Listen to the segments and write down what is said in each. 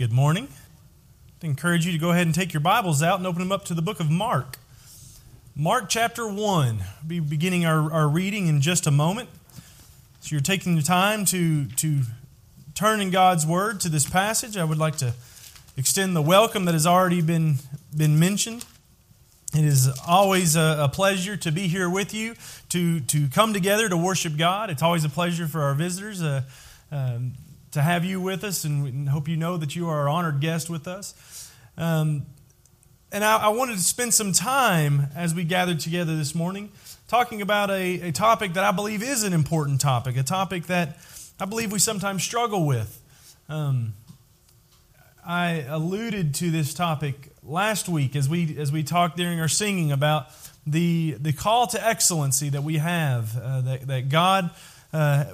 Good morning. I encourage you to go ahead and take your Bibles out and open them up to the book of Mark. Mark chapter 1. We'll be beginning our, our reading in just a moment. So you're taking the time to, to turn in God's Word to this passage. I would like to extend the welcome that has already been, been mentioned. It is always a, a, pleasure to be here with you, to, to come together to worship God. It's always a pleasure for our visitors uh, um, to have you with us, and hope you know that you are an honored guest with us. Um, and I, I, wanted to spend some time as we gathered together this morning talking about a, a topic that I believe is an important topic, a topic that I believe we sometimes struggle with. Um, I alluded to this topic last week as we as we talked during our singing about the the call to excellency that we have uh, that that God uh,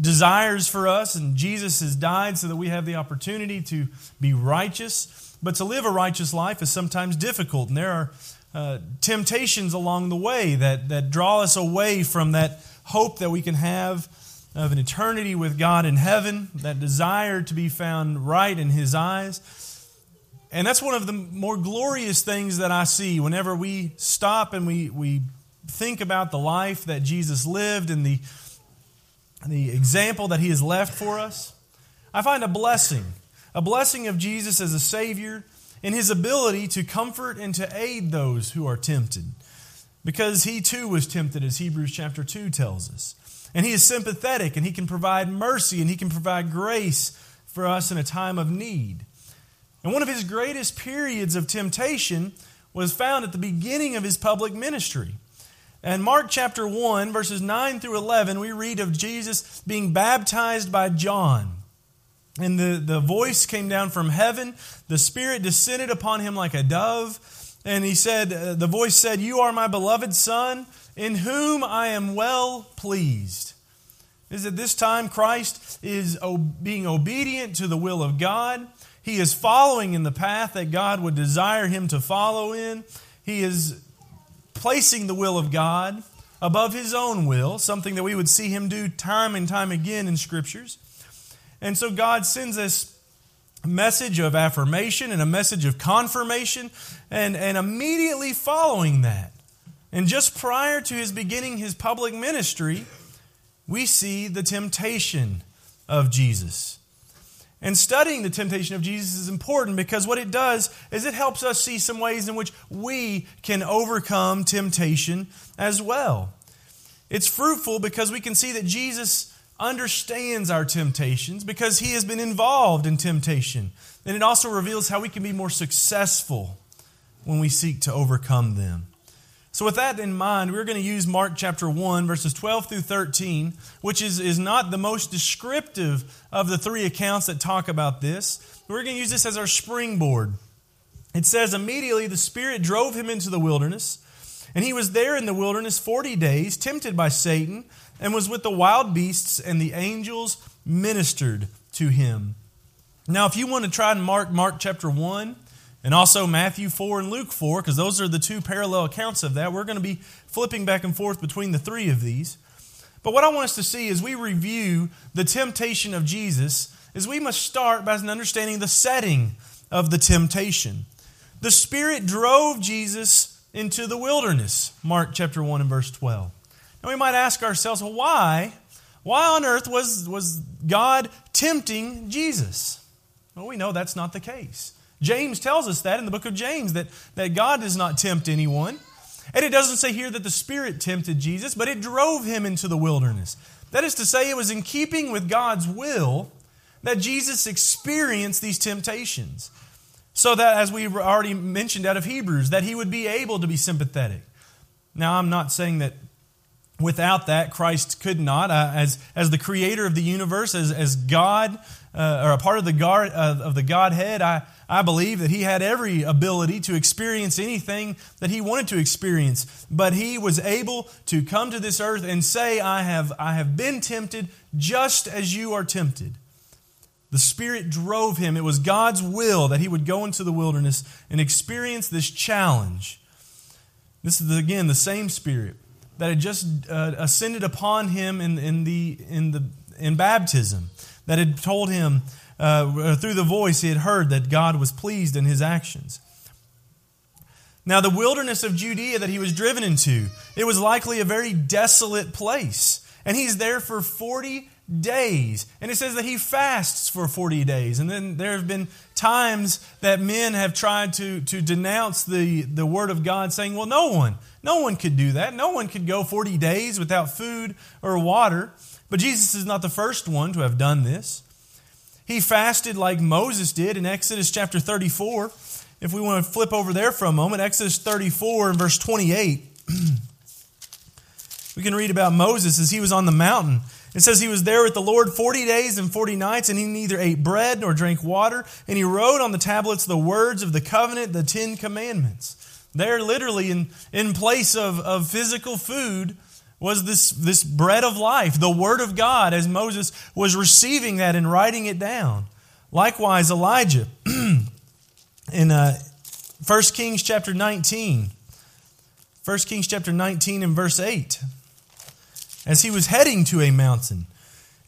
desires for us, and Jesus has died so that we have the opportunity to be righteous. But to live a righteous life is sometimes difficult, and there are uh, temptations along the way that that draw us away from that hope that we can have of an eternity with God in heaven, that desire to be found right in His eyes. And that's one of the more glorious things that I see whenever we stop and we, we think about the life that Jesus lived and the, the example that he has left for us. I find a blessing, a blessing of Jesus as a Savior in his ability to comfort and to aid those who are tempted. Because he too was tempted, as Hebrews chapter 2 tells us. And he is sympathetic and he can provide mercy and he can provide grace for us in a time of need. And one of his greatest periods of temptation was found at the beginning of his public ministry. And Mark chapter 1, verses 9 through 11, we read of Jesus being baptized by John. And the, the voice came down from heaven. The Spirit descended upon him like a dove. And he said, uh, The voice said, You are my beloved Son, in whom I am well pleased. Is at this time Christ is being obedient to the will of God. He is following in the path that God would desire him to follow in. He is placing the will of God above his own will, something that we would see him do time and time again in scriptures. And so God sends this message of affirmation and a message of confirmation, and, and immediately following that, and just prior to his beginning his public ministry, we see the temptation of Jesus. And studying the temptation of Jesus is important because what it does is it helps us see some ways in which we can overcome temptation as well. It's fruitful because we can see that Jesus understands our temptations because he has been involved in temptation. And it also reveals how we can be more successful when we seek to overcome them. So, with that in mind, we're going to use Mark chapter 1, verses 12 through 13, which is, is not the most descriptive of the three accounts that talk about this. We're going to use this as our springboard. It says, Immediately the Spirit drove him into the wilderness, and he was there in the wilderness 40 days, tempted by Satan, and was with the wild beasts, and the angels ministered to him. Now, if you want to try and mark Mark chapter 1, and also Matthew 4 and Luke 4, because those are the two parallel accounts of that. We're going to be flipping back and forth between the three of these. But what I want us to see as we review the temptation of Jesus is we must start by understanding the setting of the temptation. The Spirit drove Jesus into the wilderness, Mark chapter 1 and verse 12. Now we might ask ourselves, well, why? Why on earth was, was God tempting Jesus? Well, we know that's not the case. James tells us that in the book of James, that, that God does not tempt anyone. And it doesn't say here that the Spirit tempted Jesus, but it drove him into the wilderness. That is to say, it was in keeping with God's will that Jesus experienced these temptations. So that, as we already mentioned out of Hebrews, that he would be able to be sympathetic. Now, I'm not saying that without that, Christ could not. As, as the creator of the universe, as, as God, uh, or a part of the, God, uh, of the Godhead, I, I believe that he had every ability to experience anything that he wanted to experience, but he was able to come to this earth and say, I have, I have been tempted just as you are tempted. The Spirit drove him. It was God's will that he would go into the wilderness and experience this challenge. This is, again, the same Spirit that had just uh, ascended upon him in, in, the, in, the, in baptism, that had told him, uh, through the voice, he had heard that God was pleased in his actions. Now, the wilderness of Judea that he was driven into, it was likely a very desolate place. And he's there for 40 days. And it says that he fasts for 40 days. And then there have been times that men have tried to, to denounce the, the word of God, saying, well, no one, no one could do that. No one could go 40 days without food or water. But Jesus is not the first one to have done this. He fasted like Moses did in Exodus chapter 34. If we want to flip over there for a moment, Exodus 34 and verse 28, we can read about Moses as he was on the mountain. It says he was there with the Lord 40 days and 40 nights, and he neither ate bread nor drank water, and he wrote on the tablets the words of the covenant, the Ten Commandments. There, literally, in, in place of, of physical food, was this, this bread of life, the Word of God, as Moses was receiving that and writing it down. Likewise, Elijah in uh, 1 Kings chapter 19. 1 Kings chapter 19 and verse 8. As he was heading to a mountain,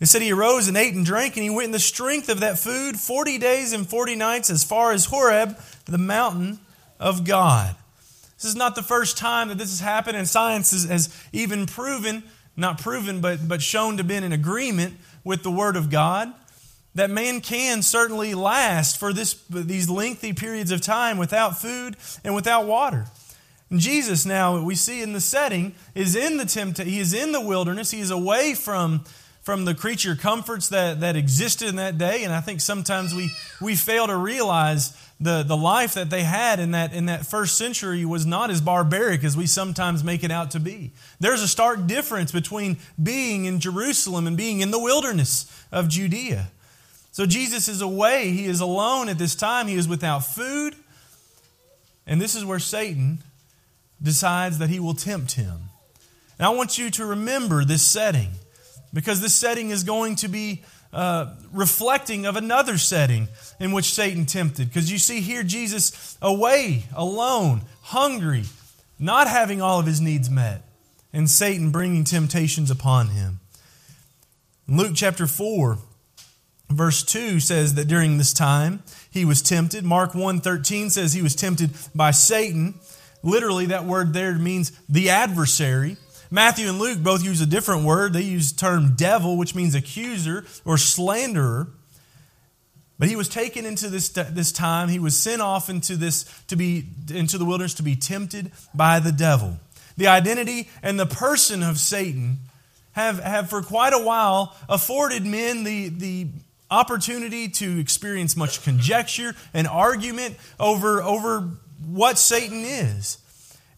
it said he arose and ate and drank, and he went in the strength of that food 40 days and 40 nights as far as Horeb, the mountain of God. This is not the first time that this has happened, and science has even proven, not proven, but, but shown to be in agreement with the Word of God, that man can certainly last for this, these lengthy periods of time without food and without water. Jesus, now we see in the setting, is in the tempt- he is in the wilderness. He is away from from the creature comforts that, that existed in that day. And I think sometimes we, we fail to realize the, the life that they had in that, in that first century was not as barbaric as we sometimes make it out to be. There's a stark difference between being in Jerusalem and being in the wilderness of Judea. So Jesus is away. He is alone at this time. He is without food. And this is where Satan decides that he will tempt him. And I want you to remember this setting because this setting is going to be uh, reflecting of another setting in which Satan tempted. Because you see here Jesus away, alone, hungry, not having all of his needs met, and Satan bringing temptations upon him. Luke chapter 4, verse 2 says that during this time he was tempted. Mark 1:13 says he was tempted by Satan. Literally, that word there means the adversary. Matthew and Luke both use a different word. They use the term devil, which means accuser or slanderer. But he was taken into this, this time. He was sent off into this to be into the wilderness to be tempted by the devil. The identity and the person of Satan have, have for quite a while afforded men the, the opportunity to experience much conjecture and argument over, over what Satan is.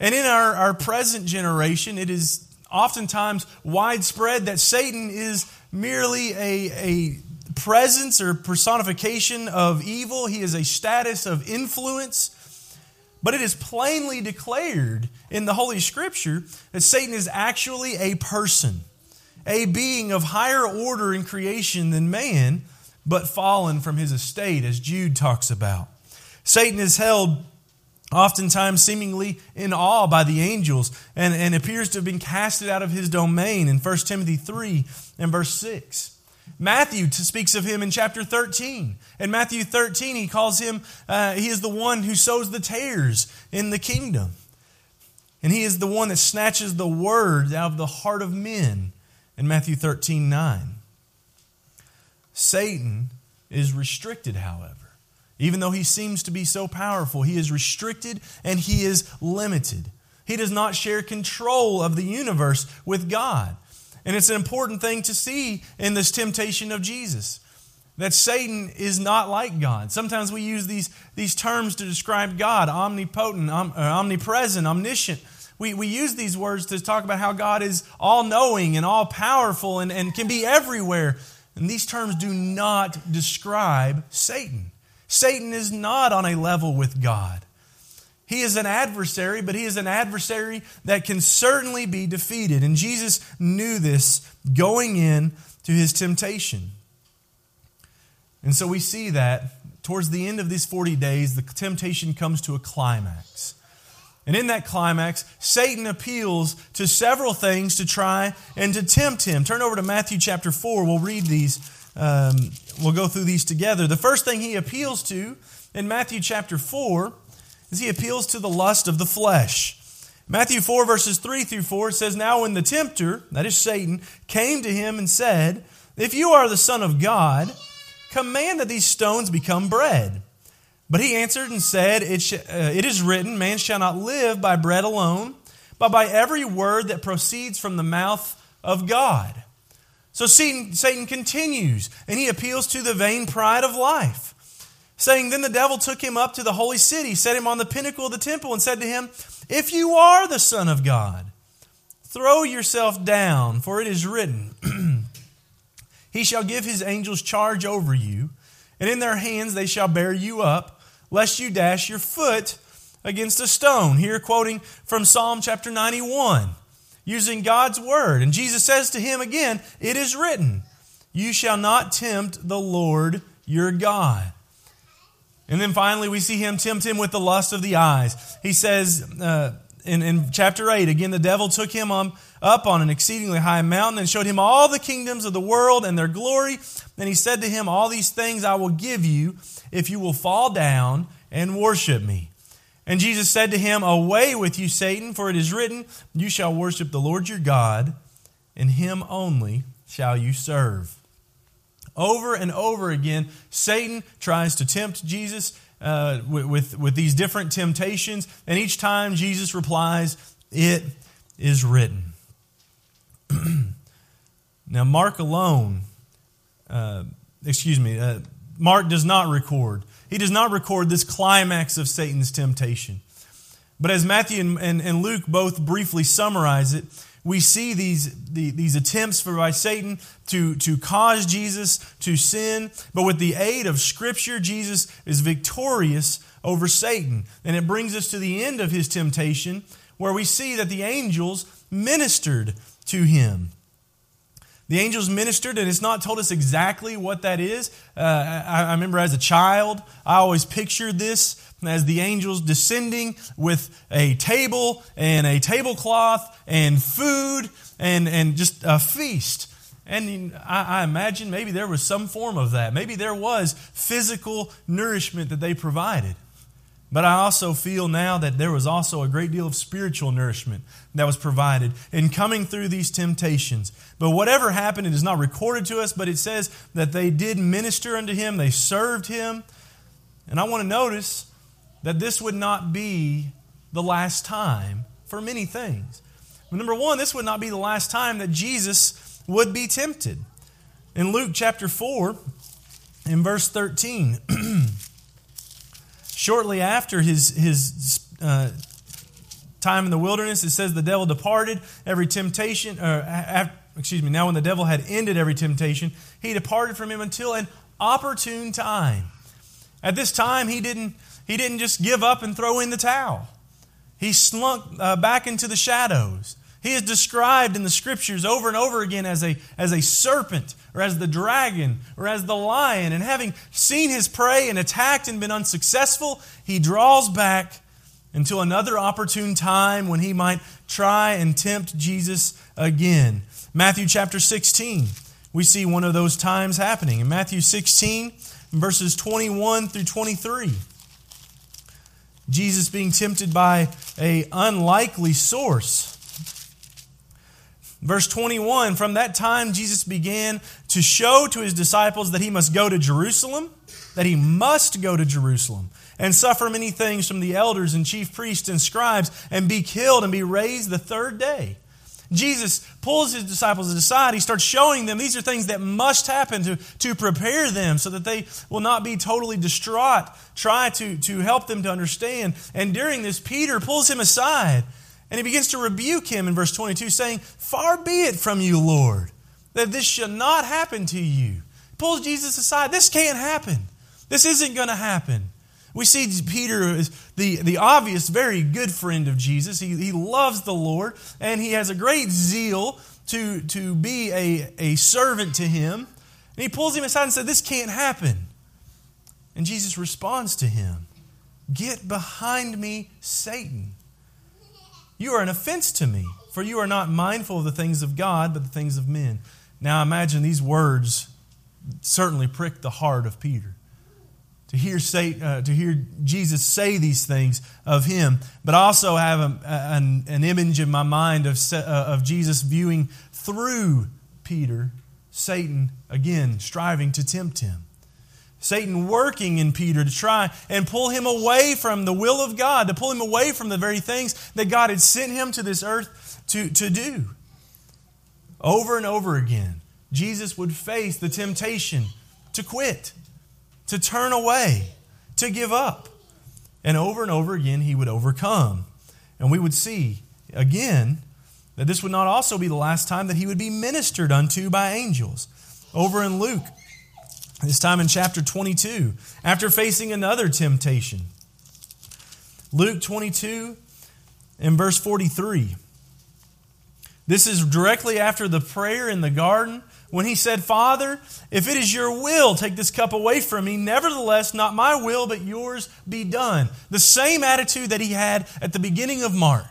And in our, our present generation, it is oftentimes widespread that Satan is merely a, a presence or personification of evil, he is a status of influence. But it is plainly declared in the Holy Scripture that Satan is actually a person, a being of higher order in creation than man, but fallen from his estate, as Jude talks about. Satan is held oftentimes seemingly in awe by the angels, and, and appears to have been casted out of his domain in 1 Timothy 3 and verse 6. Matthew speaks of him in chapter 13. In Matthew 13, he calls him, uh, he is the one who sows the tares in the kingdom. And he is the one that snatches the word out of the heart of men in Matthew 13 9. Satan is restricted, however. Even though he seems to be so powerful, he is restricted and he is limited. He does not share control of the universe with God. And it's an important thing to see in this temptation of Jesus that Satan is not like God. Sometimes we use these, these terms to describe God omnipotent, om, uh, omnipresent, omniscient. We, we use these words to talk about how God is all knowing and all powerful and, and can be everywhere. And these terms do not describe Satan. Satan is not on a level with God. He is an adversary, but he is an adversary that can certainly be defeated. And Jesus knew this going in to his temptation. And so we see that towards the end of these 40 days, the temptation comes to a climax. And in that climax, Satan appeals to several things to try and to tempt him. Turn over to Matthew chapter 4. We'll read these um, we'll go through these together. The first thing he appeals to in Matthew chapter 4 is he appeals to the lust of the flesh. Matthew 4, verses 3 through 4 says, Now when the tempter, that is Satan, came to him and said, If you are the Son of God, command that these stones become bread. But he answered and said, It, sh- uh, it is written, Man shall not live by bread alone, but by every word that proceeds from the mouth of God. So Satan, Satan continues, and he appeals to the vain pride of life, saying, Then the devil took him up to the holy city, set him on the pinnacle of the temple, and said to him, If you are the Son of God, throw yourself down, for it is written, He shall give his angels charge over you, and in their hands they shall bear you up, lest you dash your foot against a stone. Here, quoting from Psalm chapter 91 using God's word. And Jesus says to him again, It is written, You shall not tempt the Lord your God. And then finally, we see him tempt him with the lust of the eyes. He says uh, in, in chapter 8, again, the devil took him on, up on an exceedingly high mountain and showed him all the kingdoms of the world and their glory. Then he said to him, All these things I will give you if you will fall down and worship me. And Jesus said to him, Away with you, Satan, for it is written, You shall worship the Lord your God, and him only shall you serve. Over and over again, Satan tries to tempt Jesus uh, with, with, with these different temptations, and each time Jesus replies, It is written. now, Mark alone, uh, excuse me, uh, Mark does not record he does not record this climax of Satan's temptation. But as Matthew and, and, and Luke both briefly summarize it, we see these, the, these attempts for by Satan to, to cause Jesus to sin, but with the aid of Scripture, Jesus is victorious over Satan. And it brings us to the end of his temptation, where we see that the angels ministered to him. The angels ministered, and it's not told us exactly what that is. Uh, I, I remember as a child, I always pictured this as the angels descending with a table and a tablecloth and food and, and just a feast. And I, I imagine maybe there was some form of that. Maybe there was physical nourishment that they provided. But I also feel now that there was also a great deal of spiritual nourishment that was provided in coming through these temptations. But whatever happened, it is not recorded to us, but it says that they did minister unto him, they served him. And I want to notice that this would not be the last time for many things. Number one, this would not be the last time that Jesus would be tempted. In Luke chapter 4, in verse 13, shortly after his, his uh, time in the wilderness, it says the devil departed every temptation, uh, excuse me, now when the devil had ended every temptation, he departed from him until an opportune time. At this time, he didn't, he didn't just give up and throw in the towel. He slunk uh, back into the shadows. He is described in the scriptures over and over again as a, as a serpent or as the dragon or as the lion. And having seen his prey and attacked and been unsuccessful, he draws back until another opportune time when he might try and tempt Jesus again. Matthew chapter 16, we see one of those times happening. In Matthew 16, verses 21 through 23. Jesus being tempted by a unlikely source. Verse 21 From that time, Jesus began to show to his disciples that he must go to Jerusalem, that he must go to Jerusalem, and suffer many things from the elders and chief priests and scribes, and be killed and be raised the third day. Jesus pulls his disciples aside. He starts showing them these are things that must happen to, to prepare them so that they will not be totally distraught. Try to, to help them to understand. And during this, Peter pulls him aside and he begins to rebuke him in verse 22, saying, Far be it from you, Lord, that this should not happen to you. Pulls Jesus aside. This can't happen. This isn't going to happen. We see Peter is the, the obvious, very good friend of Jesus. He, he loves the Lord, and he has a great zeal to, to be a, a servant to him. And he pulls him aside and says, This can't happen. And Jesus responds to him Get behind me, Satan. You are an offense to me, for you are not mindful of the things of God, but the things of men. Now imagine these words certainly pricked the heart of Peter to hear, say, uh, to hear Jesus say these things of him, but also have a, an, an, image in my mind of, uh, of Jesus viewing through Peter, Satan, again, striving to tempt him. Satan working in Peter to try and pull him away from the will of God, to pull him away from the very things that God had sent him to this earth to, to do. Over and over again, Jesus would face the temptation to quit to turn away, to give up. And over and over again, he would overcome. And we would see again that this would not also be the last time that he would be ministered unto by angels. Over in Luke, this time in chapter 22, after facing another temptation. Luke 22 and verse 43. This is directly after the prayer in the garden when he said, Father, if it is your will, take this cup away from me. Nevertheless, not my will, but yours be done. The same attitude that he had at the beginning of Mark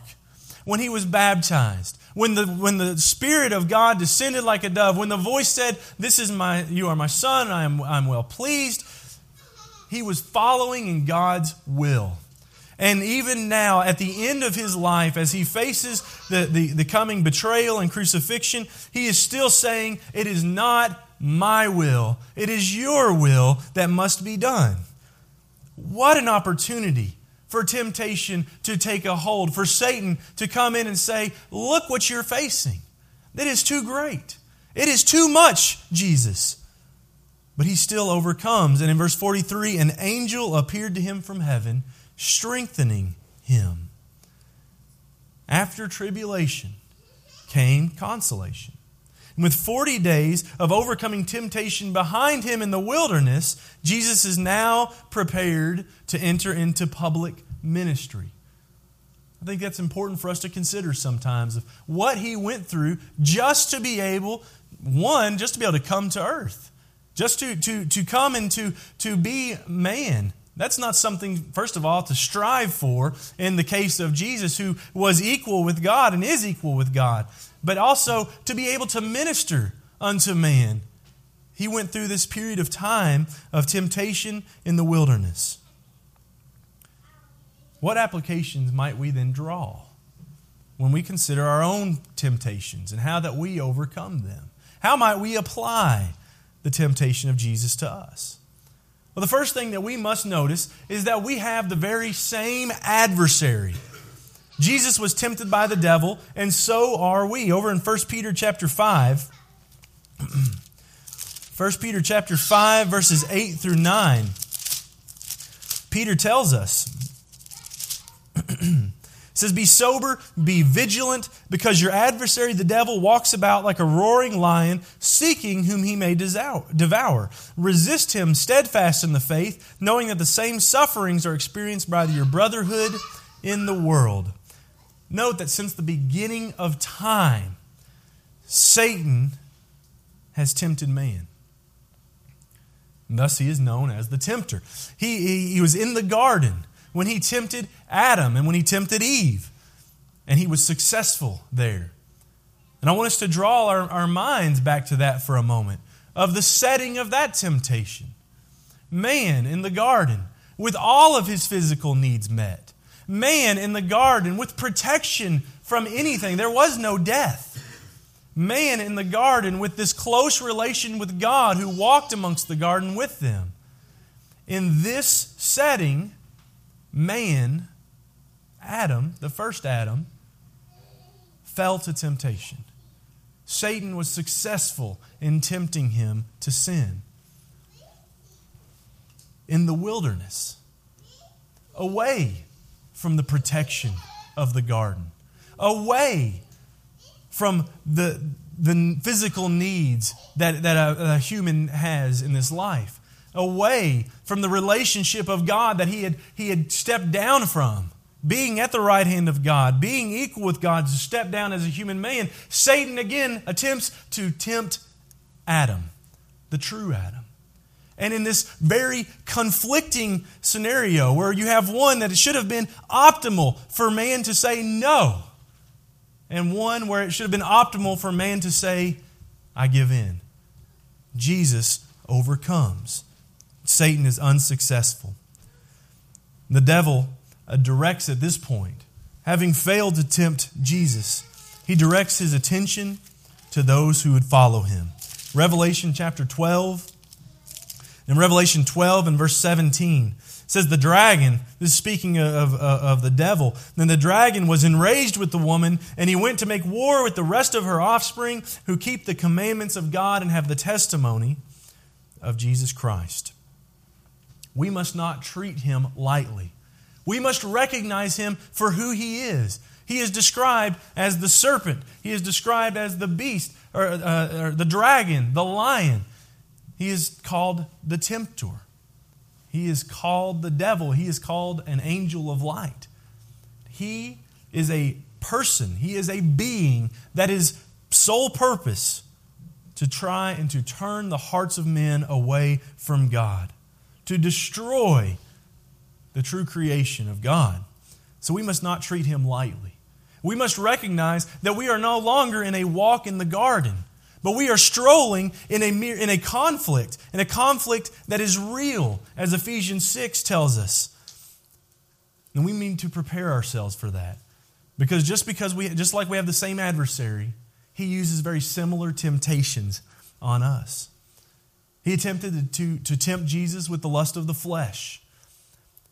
when he was baptized. When the, when the Spirit of God descended like a dove, when the voice said, This is my, you are my son, I am, I'm well pleased, he was following in God's will. And even now, at the end of his life, as he faces the, the, the coming betrayal and crucifixion, he is still saying, It is not my will, it is your will that must be done. What an opportunity for temptation to take a hold, for Satan to come in and say, Look what you're facing. That is too great. It is too much, Jesus. But he still overcomes. And in verse 43, an angel appeared to him from heaven strengthening him. After tribulation came consolation. And with 40 days of overcoming temptation behind him in the wilderness, Jesus is now prepared to enter into public ministry. I think that's important for us to consider sometimes of what he went through just to be able, one, just to be able to come to earth, just to, to, to come and to, to be man, that's not something, first of all, to strive for in the case of Jesus, who was equal with God and is equal with God, but also to be able to minister unto man. He went through this period of time of temptation in the wilderness. What applications might we then draw when we consider our own temptations and how that we overcome them? How might we apply the temptation of Jesus to us? Well, the first thing that we must notice is that we have the very same adversary. Jesus was tempted by the devil, and so are we. Over in 1 Peter chapter 5, 1 Peter chapter 5, verses 8 through 9, Peter tells us says, Be sober, be vigilant, because your adversary, the devil, walks about like a roaring lion, seeking whom he may devour. Resist him steadfast in the faith, knowing that the same sufferings are experienced by your brotherhood in the world. Note that since the beginning of time, Satan has tempted man. And thus he is known as the tempter. He, he, he was in the garden when he tempted Adam and when he tempted Eve. And he was successful there. And I want us to draw our, our minds back to that for a moment of the setting of that temptation. Man in the garden with all of his physical needs met. Man in the garden with protection from anything. There was no death. Man in the garden with this close relation with God who walked amongst the garden with them. In this setting, man, Adam, the first Adam, fell to temptation. Satan was successful in tempting him to sin. In the wilderness, away from the protection of the garden, away from the, the physical needs that, that a, a human has in this life away from the relationship of God that he had, he had stepped down from. Being at the right hand of God, being equal with God to step down as a human man, Satan again attempts to tempt Adam, the true Adam. And in this very conflicting scenario where you have one that it should have been optimal for man to say no, and one where it should have been optimal for man to say, I give in. Jesus overcomes. Satan is unsuccessful. The devil uh, directs at this point, having failed to tempt Jesus, he directs his attention to those who would follow him. Revelation chapter 12. In Revelation 12 and verse 17, says the dragon, this is speaking of, of, of, the devil, then the dragon was enraged with the woman, and he went to make war with the rest of her offspring who keep the commandments of God and have the testimony of Jesus Christ. We must not treat him lightly. We must recognize him for who he is. He is described as the serpent, he is described as the beast, or, uh, or the dragon, the lion. He is called the tempter. He is called the devil. He is called an angel of light. He is a person, he is a being that is sole purpose to try and to turn the hearts of men away from God, to destroy the true creation of God. So we must not treat him lightly. We must recognize that we are no longer in a walk in the garden, but we are strolling in a, in a conflict, in a conflict that is real, as Ephesians 6 tells us. And we need to prepare ourselves for that. Because just because we just like we have the same adversary, he uses very similar temptations on us. He attempted to, to tempt Jesus with the lust of the flesh.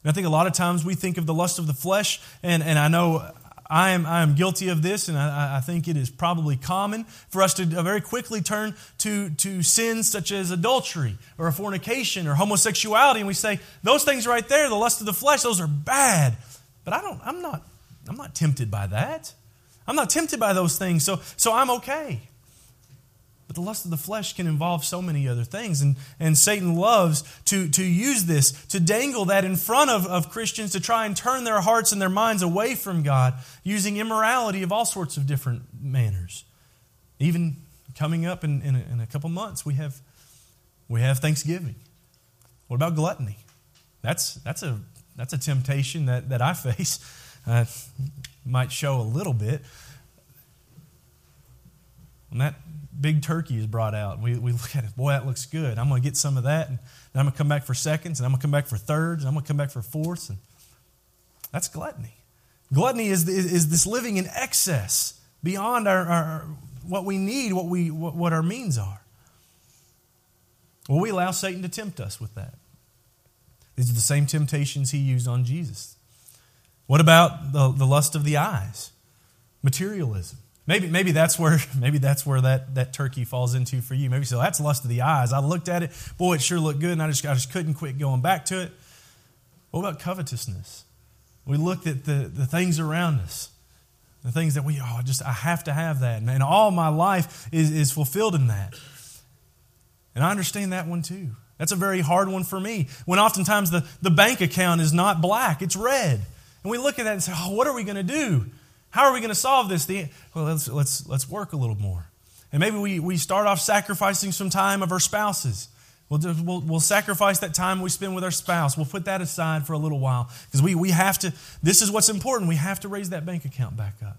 And I think a lot of times we think of the lust of the flesh, and, and I know I am, I am guilty of this, and I, I think it is probably common for us to uh, very quickly turn to, to sins such as adultery or fornication or homosexuality, and we say, those things right there, the lust of the flesh, those are bad. But I don't, I'm not, I'm not tempted by that. I'm not tempted by those things, so, so I'm okay. But the lust of the flesh can involve so many other things. And, and Satan loves to, to use this, to dangle that in front of, of Christians to try and turn their hearts and their minds away from God using immorality of all sorts of different manners. Even coming up in, in, a, in a couple months, we have, we have Thanksgiving. What about gluttony? That's, that's, a, that's a temptation that, that I face. Uh, might show a little bit. When that big turkey is brought out, we, we look at it, boy, that looks good. I'm going to get some of that, and then I'm going to come back for seconds, and I'm going to come back for thirds, and I'm going to come back for fourths. And that's gluttony. Gluttony is, is, is this living in excess beyond our, our, what we need, what, we, what, what our means are. Well, we allow Satan to tempt us with that. These are the same temptations he used on Jesus. What about the, the lust of the eyes? Materialism. Maybe, maybe that's where maybe that's where that, that turkey falls into for you. Maybe so that's lust of the eyes. I looked at it, boy, it sure looked good, and I just I just couldn't quit going back to it. What about covetousness? We looked at the, the things around us, the things that we, oh, just I have to have that. And, and all my life is, is fulfilled in that. And I understand that one too. That's a very hard one for me. When oftentimes the, the bank account is not black, it's red. And we look at that and say, oh, what are we going to do? How are we going to solve this? The, well, let's, let's, let's work a little more. And maybe we, we start off sacrificing some time of our spouses. We'll, we'll, we'll sacrifice that time we spend with our spouse. We'll put that aside for a little while because we, we have to, this is what's important. We have to raise that bank account back up.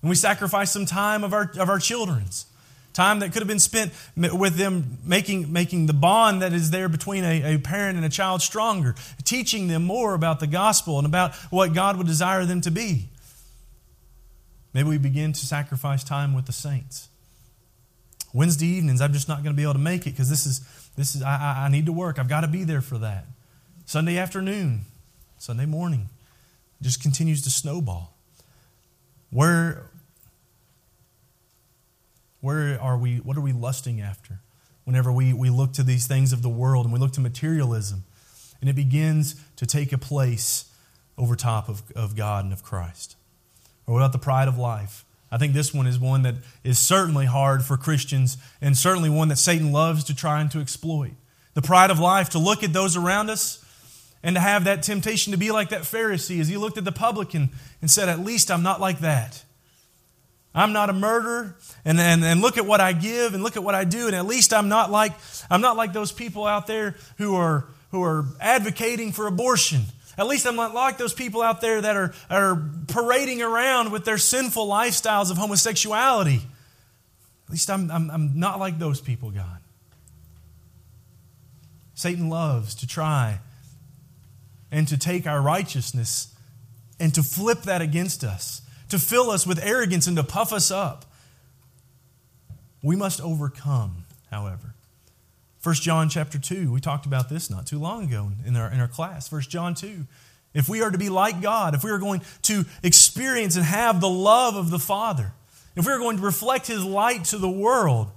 And we sacrifice some time of our, of our children's. Time that could have been spent with them making, making the bond that is there between a, a parent and a child stronger, teaching them more about the gospel and about what God would desire them to be. Maybe we begin to sacrifice time with the saints. Wednesday evenings, I'm just not going to be able to make it because this is, this is I, I need to work. I've got to be there for that. Sunday afternoon, Sunday morning, just continues to snowball. Where, where are we, what are we lusting after? Whenever we, we look to these things of the world and we look to materialism, and it begins to take a place over top of, of God and of Christ. Or what about the pride of life? I think this one is one that is certainly hard for Christians and certainly one that Satan loves to try and to exploit. The pride of life, to look at those around us and to have that temptation to be like that Pharisee as he looked at the publican and said, At least I'm not like that. I'm not a murderer, and, and, and look at what I give and look at what I do, and at least I'm not like I'm not like those people out there who are who are advocating for abortion. At least I'm not like those people out there that are, are parading around with their sinful lifestyles of homosexuality. At least I'm, I'm, I'm not like those people, God. Satan loves to try and to take our righteousness and to flip that against us, to fill us with arrogance and to puff us up. We must overcome, however. 1 John chapter 2, we talked about this not too long ago in our, in our class. 1 John 2. If we are to be like God, if we are going to experience and have the love of the Father, if we are going to reflect His light to the world,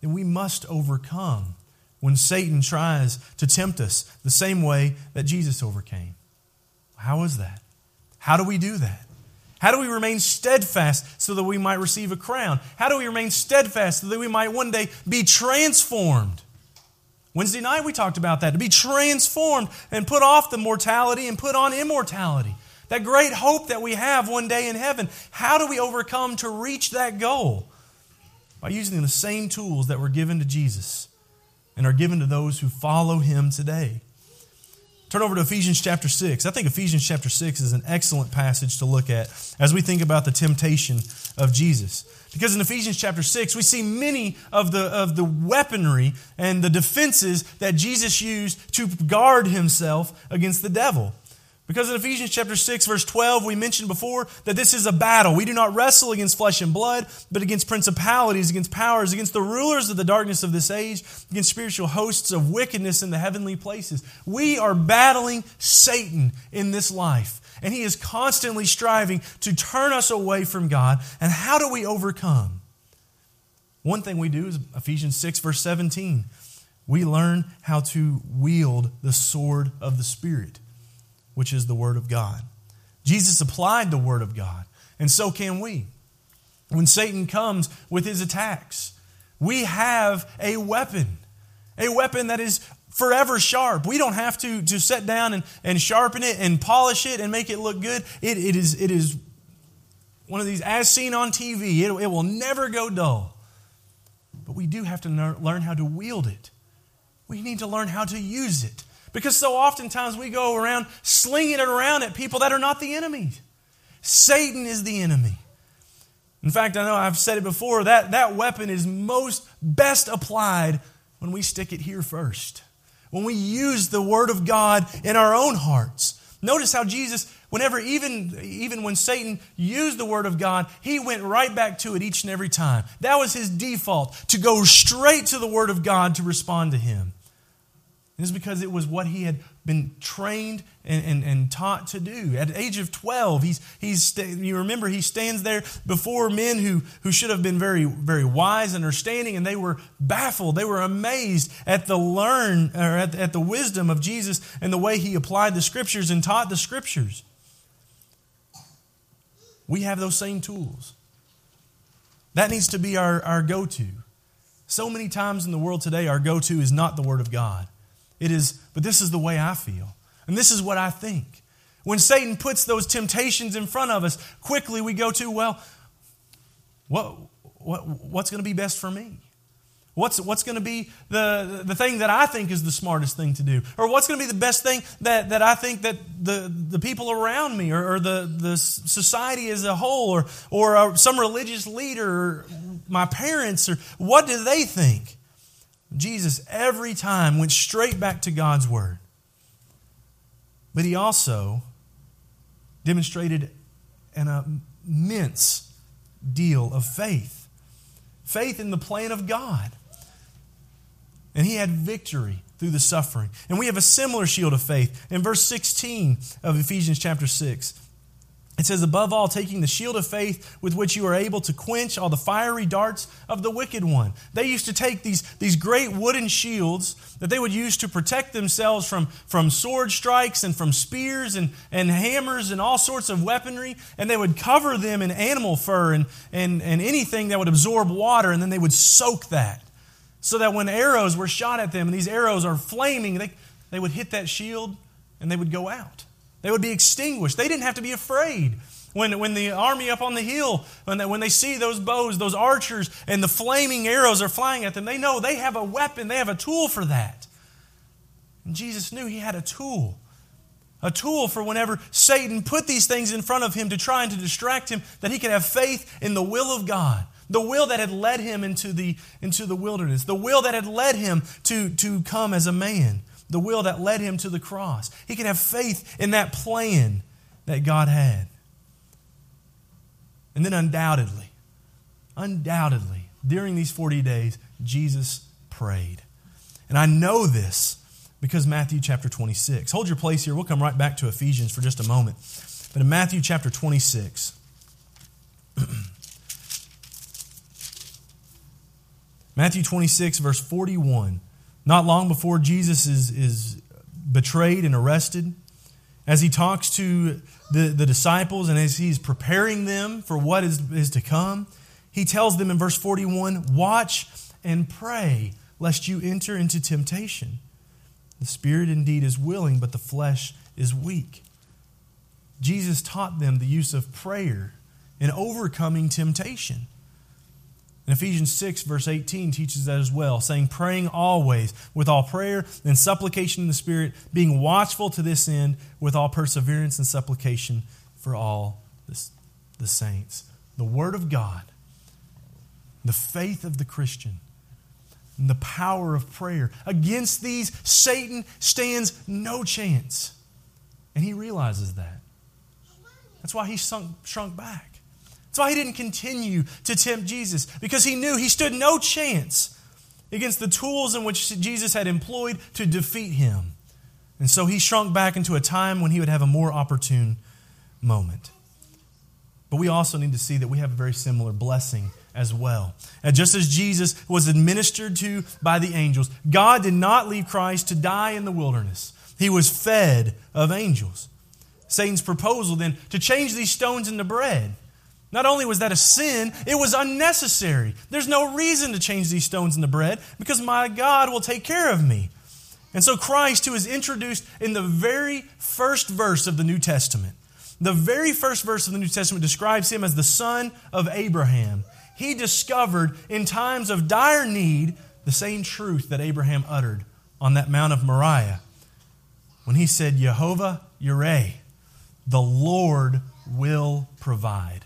then we must overcome when Satan tries to tempt us the same way that Jesus overcame. How is that? How do we do that? How do we remain steadfast so that we might receive a crown? How do we remain steadfast so that we might one day be transformed? Wednesday night we talked about that to be transformed and put off the mortality and put on immortality. That great hope that we have one day in heaven. How do we overcome to reach that goal? By using the same tools that were given to Jesus and are given to those who follow him today. Turn over to Ephesians chapter 6. I think Ephesians chapter 6 is an excellent passage to look at as we think about the temptation of Jesus. Because in Ephesians chapter 6, we see many of the, of the weaponry and the defenses that Jesus used to guard himself against the devil. Because in Ephesians chapter 6 verse 12 we mentioned before that this is a battle. We do not wrestle against flesh and blood, but against principalities, against powers, against the rulers of the darkness of this age, against spiritual hosts of wickedness in the heavenly places. We are battling Satan in this life, and he is constantly striving to turn us away from God. And how do we overcome? One thing we do is Ephesians 6 verse 17. We learn how to wield the sword of the spirit which is the Word of God. Jesus applied the Word of God, and so can we. When Satan comes with his attacks, we have a weapon, a weapon that is forever sharp. We don't have to, to sit down and, and sharpen it and polish it and make it look good. It, it, is, it is one of these as seen on TV, it, it will never go dull. But we do have to learn how to wield it. We need to learn how to use it. Because so oftentimes we go around slinging it around at people that are not the enemy. Satan is the enemy. In fact, I know I've said it before that that weapon is most best applied when we stick it here first. When we use the word of God in our own hearts. Notice how Jesus, whenever even, even when Satan used the word of God, he went right back to it each and every time. That was his default, to go straight to the word of God to respond to him. It's because it was what he had been trained and, and, and, taught to do. At age of 12, he's, he's, you remember he stands there before men who, who should have been very, very wise and understanding, and they were baffled. They were amazed at the learn or at, at the wisdom of Jesus and the way he applied the scriptures and taught the scriptures. We have those same tools. That needs to be our, our go to. So many times in the world today, our go to is not the Word of God. It is, but this is the way I feel. And this is what I think. When Satan puts those temptations in front of us, quickly we go to, well, what, what, what's going to be best for me? What's, what's going to be the, the thing that I think is the smartest thing to do? Or what's going to be the best thing that, that I think that the, the people around me or, or the, the society as a whole or, or uh, some religious leader or my parents or what do they think? Jesus every time went straight back to God's Word. But he also demonstrated an immense deal of faith faith in the plan of God. And he had victory through the suffering. And we have a similar shield of faith in verse 16 of Ephesians chapter 6. It says, above all, taking the shield of faith with which you are able to quench all the fiery darts of the wicked one. They used to take these, these great wooden shields that they would use to protect themselves from, from sword strikes and from spears and, and hammers and all sorts of weaponry, and they would cover them in animal fur and, and, and anything that would absorb water, and then they would soak that. So that when arrows were shot at them, and these arrows are flaming, they, they would hit that shield and they would go out. They would be extinguished. They didn't have to be afraid. When, when the army up on the hill, when they, when they see those bows, those archers, and the flaming arrows are flying at them, they know they have a weapon, they have a tool for that. And Jesus knew he had a tool. A tool for whenever Satan put these things in front of him to try and to distract him, that he could have faith in the will of God. The will that had led him into the, into the wilderness, the will that had led him to, to come as a man the will that led him to the cross. He could have faith in that plan that God had. And then, undoubtedly, undoubtedly, during these 40 days, Jesus prayed. And I know this because Matthew chapter 26. Hold your place here. We'll come right back to Ephesians for just a moment. But in Matthew chapter 26, Matthew 26, verse 41. Not long before Jesus is, is betrayed and arrested, as he talks to the, the disciples and as he's preparing them for what is, is to come, he tells them in verse 41 Watch and pray, lest you enter into temptation. The spirit indeed is willing, but the flesh is weak. Jesus taught them the use of prayer in overcoming temptation. And Ephesians 6, verse 18 teaches that as well, saying, Praying always with all prayer and supplication in the Spirit, being watchful to this end with all perseverance and supplication for all the saints. The Word of God, the faith of the Christian, and the power of prayer. Against these, Satan stands no chance. And he realizes that. That's why he sunk, shrunk back. That's why he didn't continue to tempt Jesus, because he knew he stood no chance against the tools in which Jesus had employed to defeat him. And so he shrunk back into a time when he would have a more opportune moment. But we also need to see that we have a very similar blessing as well. And just as Jesus was administered to by the angels, God did not leave Christ to die in the wilderness. He was fed of angels. Satan's proposal then to change these stones into bread not only was that a sin, it was unnecessary. There's no reason to change these stones into bread because my God will take care of me. And so Christ, who is introduced in the very first verse of the New Testament, the very first verse of the New Testament describes him as the son of Abraham. He discovered in times of dire need the same truth that Abraham uttered on that Mount of Moriah when he said, Jehovah Yireh, the Lord will provide.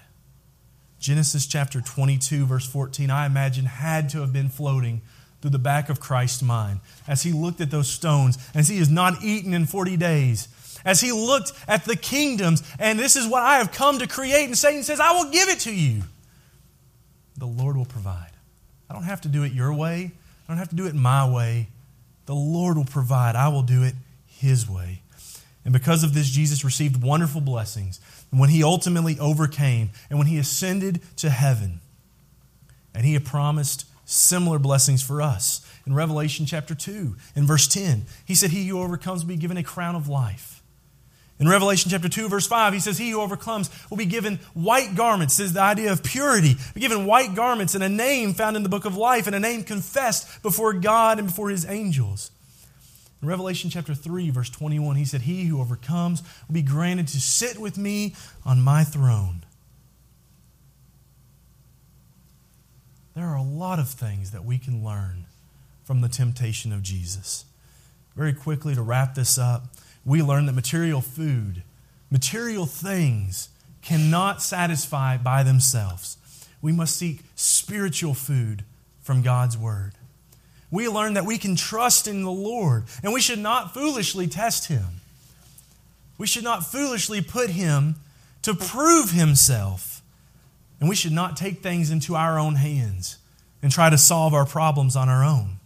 Genesis chapter 22, verse 14, I imagine had to have been floating through the back of Christ's mind as he looked at those stones, as he has not eaten in 40 days, as he looked at the kingdoms, and this is what I have come to create. And Satan says, I will give it to you. The Lord will provide. I don't have to do it your way, I don't have to do it my way. The Lord will provide. I will do it his way. And because of this, Jesus received wonderful blessings and when he ultimately overcame and when he ascended to heaven. And he had promised similar blessings for us. In Revelation chapter 2, in verse 10, he said, He who overcomes will be given a crown of life. In Revelation chapter 2, verse 5, he says, He who overcomes will be given white garments. This is the idea of purity. Be given white garments and a name found in the book of life and a name confessed before God and before his angels. In Revelation chapter 3, verse 21, he said, He who overcomes will be granted to sit with me on my throne. There are a lot of things that we can learn from the temptation of Jesus. Very quickly, to wrap this up, we learn that material food, material things, cannot satisfy by themselves. We must seek spiritual food from God's Word we learn that we can trust in the Lord and we should not foolishly test him. We should not foolishly put him to prove himself. And we should not take things into our own hands and try to solve our problems on our own.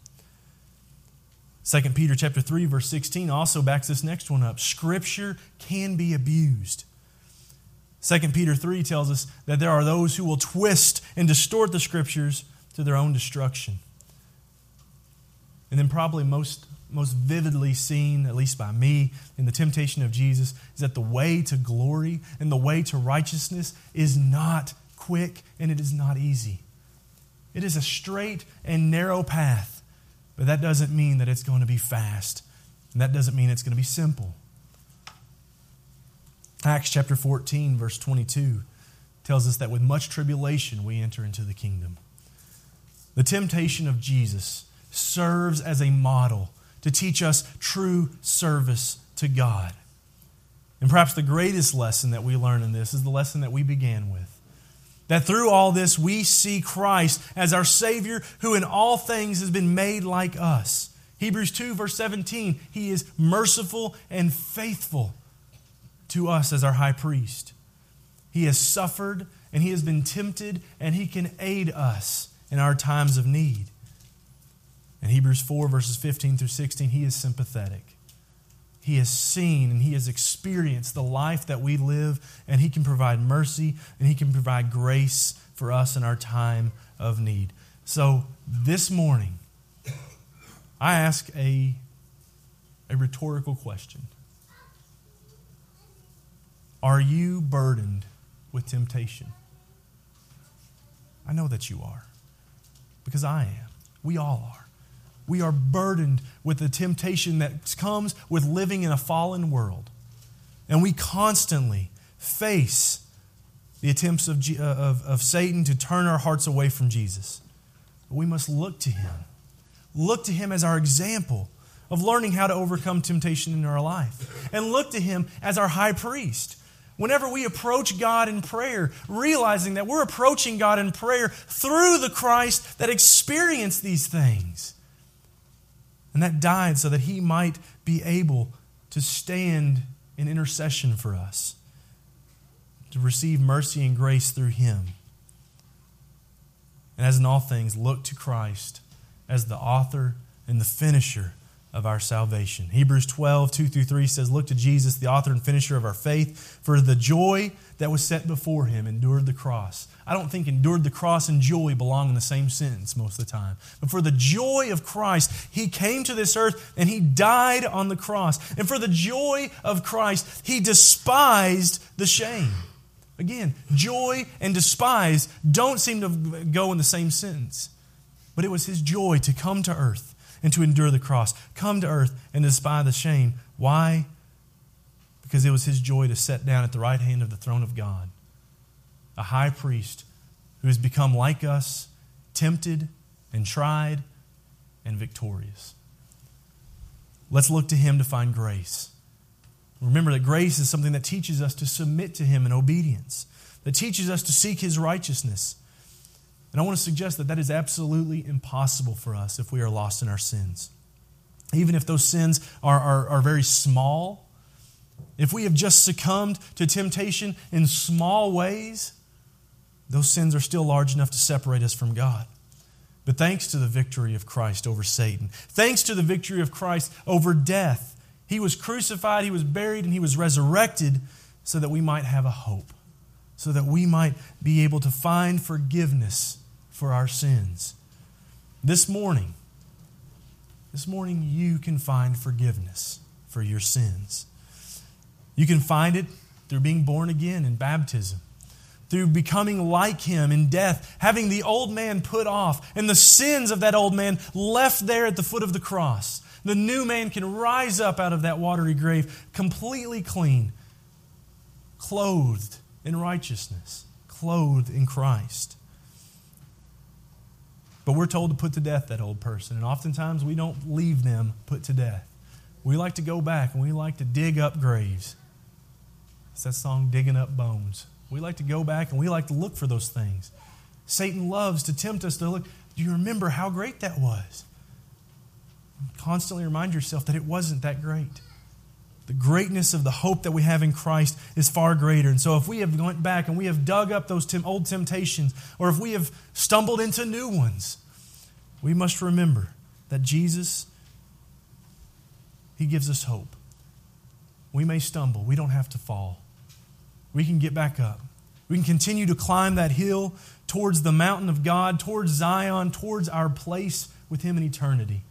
2 Peter chapter 3 verse 16 also backs this next one up. Scripture can be abused. 2 Peter 3 tells us that there are those who will twist and distort the scriptures to their own destruction. And then, probably most, most vividly seen, at least by me, in the temptation of Jesus, is that the way to glory and the way to righteousness is not quick and it is not easy. It is a straight and narrow path, but that doesn't mean that it's going to be fast. And that doesn't mean it's going to be simple. Acts chapter 14, verse 22 tells us that with much tribulation we enter into the kingdom. The temptation of Jesus serves as a model to teach us true service to God. And perhaps the greatest lesson that we learn in this is the lesson that we began with. That through all this, we see Christ as our Savior who in all things has been made like us. Hebrews 2, verse 17, he is merciful and faithful to us as our high priest. He has suffered and he has been tempted and he can aid us in our times of need. In Hebrews 4, verses 15 through 16, he is sympathetic. He has seen and he has experienced the life that we live, and he can provide mercy and he can provide grace for us in our time of need. So this morning, I ask a, a rhetorical question Are you burdened with temptation? I know that you are, because I am. We all are. We are burdened with the temptation that comes with living in a fallen world. And we constantly face the attempts of, uh, of, of Satan to turn our hearts away from Jesus. But we must look to him. Look to him as our example of learning how to overcome temptation in our life. And look to him as our high priest Whenever we approach God in prayer, realizing that we're approaching God in prayer through the Christ that experienced these things and that died so that he might be able to stand in intercession for us, to receive mercy and grace through him. And as in all things, look to Christ as the author and the finisher of our salvation. Hebrews 12, 2 through 3 says, Look to Jesus, the author and finisher of our faith, for the joy that was set before him endured the cross. I don't think endured the cross and joy belong in the same sentence most of the time. But for the joy of Christ, he came to this earth and he died on the cross. And for the joy of Christ, he despised the shame. Again, joy and despise don't seem to go in the same sentence. But it was his joy to come to earth and to endure the cross, come to earth and despise the shame. Why? Because it was his joy to sit down at the right hand of the throne of God, a high priest who has become like us, tempted and tried and victorious. Let's look to him to find grace. Remember that grace is something that teaches us to submit to him in obedience, that teaches us to seek his righteousness and I want to suggest that that is absolutely impossible for us if we are lost in our sins. Even if those sins are, are, are very small, if we have just succumbed to temptation in small ways, those sins are still large enough to separate us from God. But thanks to the victory of Christ over Satan, thanks to the victory of Christ over death, he was crucified, he was buried, and he was resurrected so that we might have a hope, so that we might be able to find forgiveness for our sins. This morning, this morning, you can find forgiveness for your sins. You can find it through being born again in baptism, through becoming like Him in death, having the old man put off, and the sins of that old man left there at the foot of the cross. The new man can rise up out of that watery grave completely clean, clothed in righteousness, clothed in Christ. But we're told to put to death that old person. And oftentimes we don't leave them put to death. We like to go back and we like to dig up graves. It's that song, Digging Up Bones. We like to go back and we like to look for those things. Satan loves to tempt us to look. Do you remember how great that was? Constantly remind yourself that it wasn't that great. The greatness of the hope that we have in Christ is far greater. And so, if we have went back and we have dug up those old temptations, or if we have stumbled into new ones, we must remember that Jesus, He gives us hope. We may stumble, we don't have to fall. We can get back up. We can continue to climb that hill towards the mountain of God, towards Zion, towards our place with Him in eternity,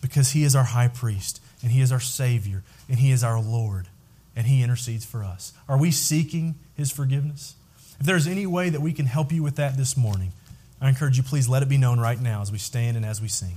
because He is our high priest and He is our Savior, and He is our Lord, and He intercedes for us. Are we seeking His forgiveness? If there's any way that we can help you with that this morning, I encourage you, please let it be known right now as we stand and as we sing.